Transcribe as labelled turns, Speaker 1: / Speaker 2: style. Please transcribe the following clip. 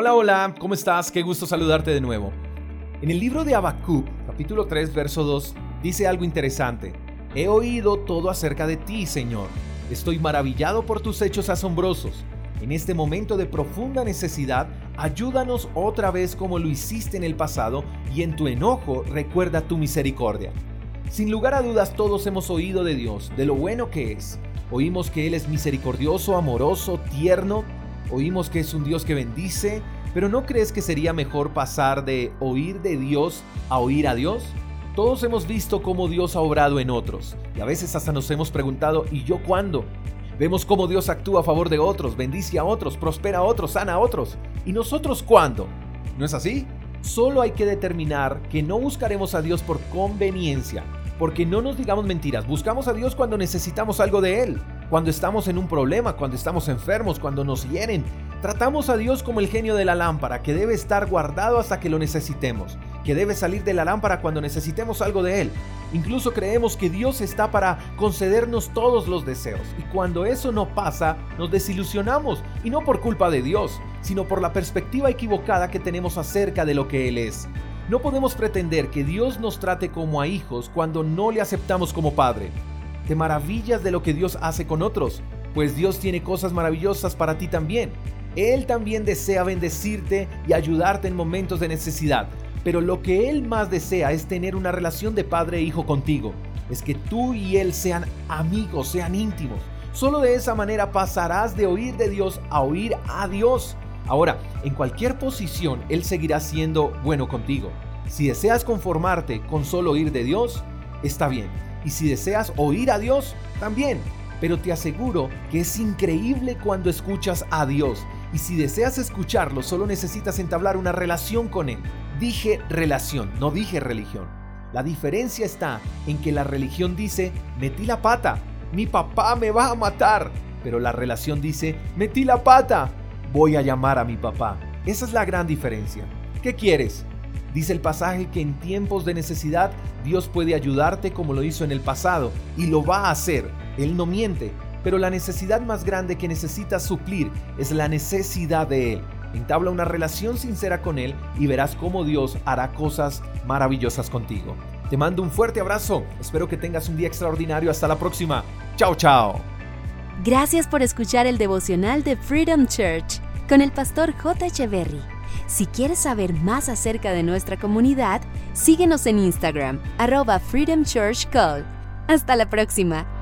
Speaker 1: Hola, hola, ¿cómo estás? Qué gusto saludarte de nuevo. En el libro de Habacuc, capítulo 3, verso 2, dice algo interesante. He oído todo acerca de ti, Señor. Estoy maravillado por tus hechos asombrosos. En este momento de profunda necesidad, ayúdanos otra vez como lo hiciste en el pasado y en tu enojo recuerda tu misericordia. Sin lugar a dudas todos hemos oído de Dios, de lo bueno que es. Oímos que Él es misericordioso, amoroso, tierno. Oímos que es un Dios que bendice. Pero ¿no crees que sería mejor pasar de oír de Dios a oír a Dios? Todos hemos visto cómo Dios ha obrado en otros. Y a veces hasta nos hemos preguntado, ¿y yo cuándo? Vemos cómo Dios actúa a favor de otros, bendice a otros, prospera a otros, sana a otros. ¿Y nosotros cuándo? ¿No es así? Solo hay que determinar que no buscaremos a Dios por conveniencia, porque no nos digamos mentiras, buscamos a Dios cuando necesitamos algo de Él, cuando estamos en un problema, cuando estamos enfermos, cuando nos hieren. Tratamos a Dios como el genio de la lámpara, que debe estar guardado hasta que lo necesitemos, que debe salir de la lámpara cuando necesitemos algo de Él. Incluso creemos que Dios está para concedernos todos los deseos, y cuando eso no pasa, nos desilusionamos, y no por culpa de Dios, sino por la perspectiva equivocada que tenemos acerca de lo que Él es. No podemos pretender que Dios nos trate como a hijos cuando no le aceptamos como Padre. Te maravillas de lo que Dios hace con otros, pues Dios tiene cosas maravillosas para ti también. Él también desea bendecirte y ayudarte en momentos de necesidad, pero lo que Él más desea es tener una relación de padre e hijo contigo. Es que tú y Él sean amigos, sean íntimos. Solo de esa manera pasarás de oír de Dios a oír a Dios. Ahora, en cualquier posición, Él seguirá siendo bueno contigo. Si deseas conformarte con solo oír de Dios, está bien. Y si deseas oír a Dios, también. Pero te aseguro que es increíble cuando escuchas a Dios. Y si deseas escucharlo, solo necesitas entablar una relación con Él. Dije relación, no dije religión. La diferencia está en que la religión dice, metí la pata, mi papá me va a matar. Pero la relación dice, metí la pata, voy a llamar a mi papá. Esa es la gran diferencia. ¿Qué quieres? Dice el pasaje que en tiempos de necesidad Dios puede ayudarte como lo hizo en el pasado y lo va a hacer. Él no miente, pero la necesidad más grande que necesitas suplir es la necesidad de Él. Entabla una relación sincera con Él y verás cómo Dios hará cosas maravillosas contigo. Te mando un fuerte abrazo, espero que tengas un día extraordinario, hasta la próxima. Chao, chao.
Speaker 2: Gracias por escuchar el devocional de Freedom Church con el pastor J. Echeverry. Si quieres saber más acerca de nuestra comunidad, síguenos en Instagram, arroba Freedom Church Call. Hasta la próxima.